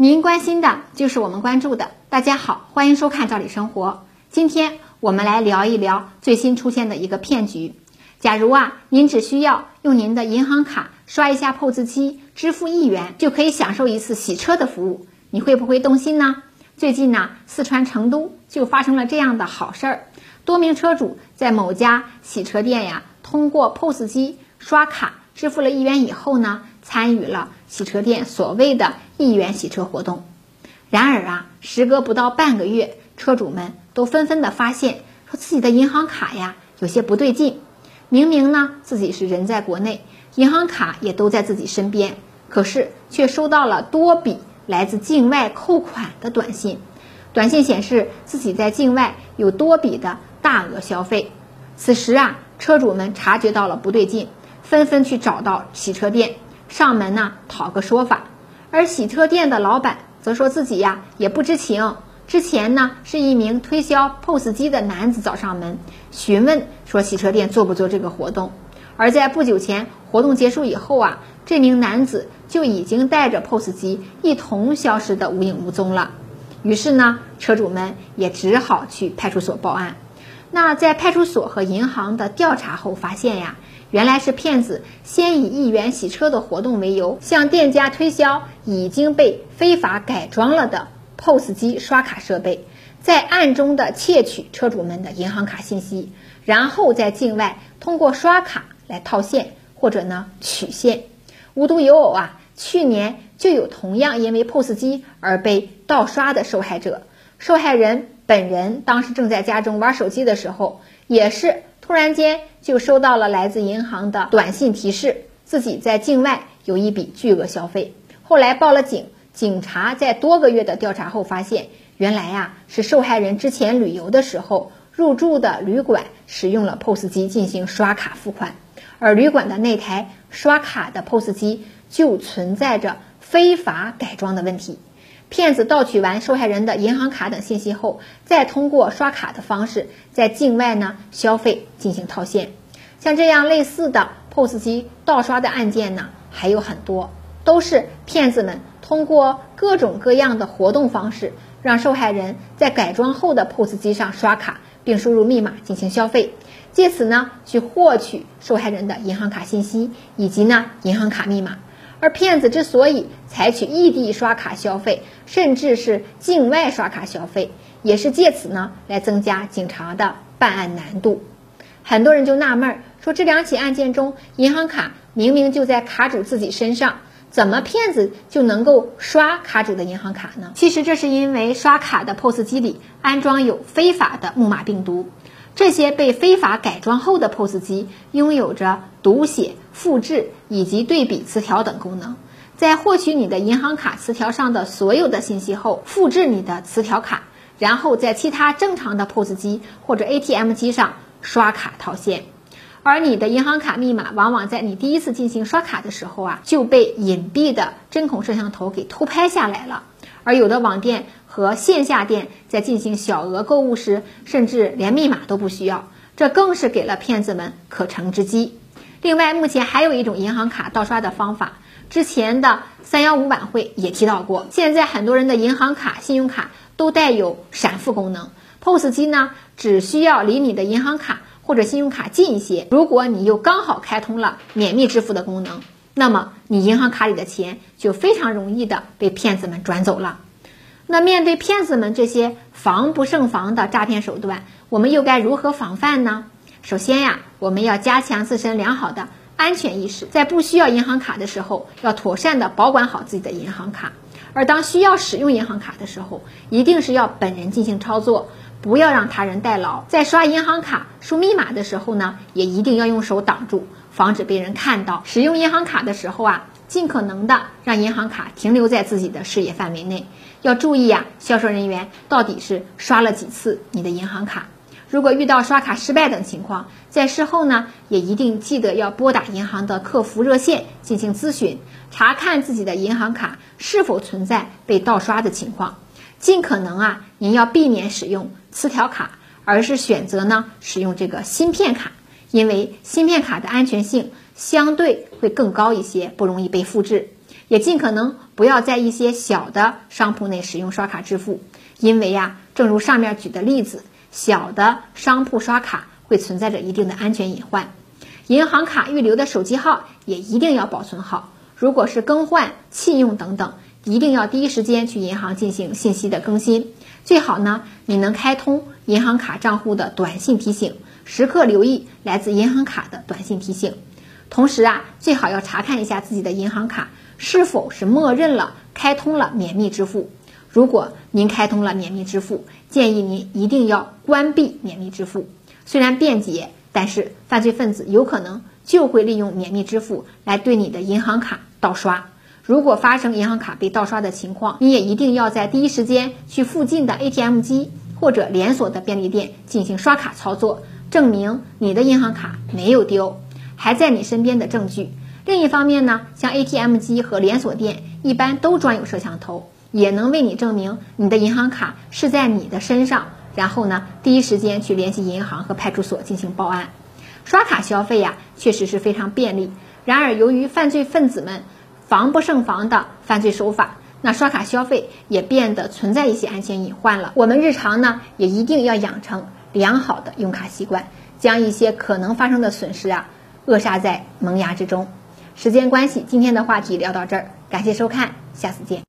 您关心的就是我们关注的。大家好，欢迎收看《赵理生活》。今天我们来聊一聊最新出现的一个骗局。假如啊，您只需要用您的银行卡刷一下 POS 机，支付一元，就可以享受一次洗车的服务，你会不会动心呢？最近呢，四川成都就发生了这样的好事儿：多名车主在某家洗车店呀，通过 POS 机刷卡支付了一元以后呢，参与了洗车店所谓的。一元洗车活动，然而啊，时隔不到半个月，车主们都纷纷的发现，说自己的银行卡呀有些不对劲。明明呢自己是人在国内，银行卡也都在自己身边，可是却收到了多笔来自境外扣款的短信。短信显示自己在境外有多笔的大额消费。此时啊，车主们察觉到了不对劲，纷纷去找到洗车店上门呢讨个说法。而洗车店的老板则说自己呀也不知情，之前呢是一名推销 POS 机的男子找上门询问说洗车店做不做这个活动，而在不久前活动结束以后啊，这名男子就已经带着 POS 机一同消失的无影无踪了。于是呢，车主们也只好去派出所报案。那在派出所和银行的调查后发现呀。原来是骗子先以一元洗车的活动为由，向店家推销已经被非法改装了的 POS 机刷卡设备，在暗中的窃取车主们的银行卡信息，然后在境外通过刷卡来套现或者呢取现。无独有偶啊，去年就有同样因为 POS 机而被盗刷的受害者，受害人本人当时正在家中玩手机的时候，也是。突然间就收到了来自银行的短信提示，自己在境外有一笔巨额消费。后来报了警，警察在多个月的调查后发现，原来呀是受害人之前旅游的时候入住的旅馆使用了 POS 机进行刷卡付款，而旅馆的那台刷卡的 POS 机就存在着非法改装的问题。骗子盗取完受害人的银行卡等信息后，再通过刷卡的方式在境外呢消费进行套现。像这样类似的 POS 机盗刷的案件呢还有很多，都是骗子们通过各种各样的活动方式，让受害人在改装后的 POS 机上刷卡，并输入密码进行消费，借此呢去获取受害人的银行卡信息以及呢银行卡密码。而骗子之所以采取异地刷卡消费，甚至是境外刷卡消费，也是借此呢来增加警察的办案难度。很多人就纳闷儿，说这两起案件中，银行卡明明就在卡主自己身上，怎么骗子就能够刷卡主的银行卡呢？其实这是因为刷卡的 POS 机里安装有非法的木马病毒。这些被非法改装后的 POS 机拥有着读写、复制以及对比词条等功能，在获取你的银行卡词条上的所有的信息后，复制你的词条卡，然后在其他正常的 POS 机或者 ATM 机上刷卡套现，而你的银行卡密码往往在你第一次进行刷卡的时候啊就被隐蔽的针孔摄像头给偷拍下来了。而有的网店和线下店在进行小额购物时，甚至连密码都不需要，这更是给了骗子们可乘之机。另外，目前还有一种银行卡盗刷的方法，之前的三幺五晚会也提到过。现在很多人的银行卡、信用卡都带有闪付功能，POS 机呢只需要离你的银行卡或者信用卡近一些，如果你又刚好开通了免密支付的功能。那么你银行卡里的钱就非常容易的被骗子们转走了。那面对骗子们这些防不胜防的诈骗手段，我们又该如何防范呢？首先呀，我们要加强自身良好的安全意识，在不需要银行卡的时候，要妥善的保管好自己的银行卡；而当需要使用银行卡的时候，一定是要本人进行操作，不要让他人代劳。在刷银行卡输密码的时候呢，也一定要用手挡住。防止被人看到。使用银行卡的时候啊，尽可能的让银行卡停留在自己的视野范围内。要注意啊，销售人员到底是刷了几次你的银行卡。如果遇到刷卡失败等情况，在事后呢，也一定记得要拨打银行的客服热线进行咨询，查看自己的银行卡是否存在被盗刷的情况。尽可能啊，您要避免使用磁条卡，而是选择呢使用这个芯片卡。因为芯片卡的安全性相对会更高一些，不容易被复制。也尽可能不要在一些小的商铺内使用刷卡支付，因为呀，正如上面举的例子，小的商铺刷卡会存在着一定的安全隐患。银行卡预留的手机号也一定要保存好，如果是更换、弃用等等，一定要第一时间去银行进行信息的更新。最好呢，你能开通银行卡账户的短信提醒，时刻留意来自银行卡的短信提醒。同时啊，最好要查看一下自己的银行卡是否是默认了开通了免密支付。如果您开通了免密支付，建议您一定要关闭免密支付。虽然便捷，但是犯罪分子有可能就会利用免密支付来对你的银行卡盗刷。如果发生银行卡被盗刷的情况，你也一定要在第一时间去附近的 ATM 机或者连锁的便利店进行刷卡操作，证明你的银行卡没有丢，还在你身边的证据。另一方面呢，像 ATM 机和连锁店一般都装有摄像头，也能为你证明你的银行卡是在你的身上。然后呢，第一时间去联系银行和派出所进行报案。刷卡消费呀，确实是非常便利。然而，由于犯罪分子们防不胜防的犯罪手法，那刷卡消费也变得存在一些安全隐患了。我们日常呢，也一定要养成良好的用卡习惯，将一些可能发生的损失啊扼杀在萌芽之中。时间关系，今天的话题聊到这儿，感谢收看，下次见。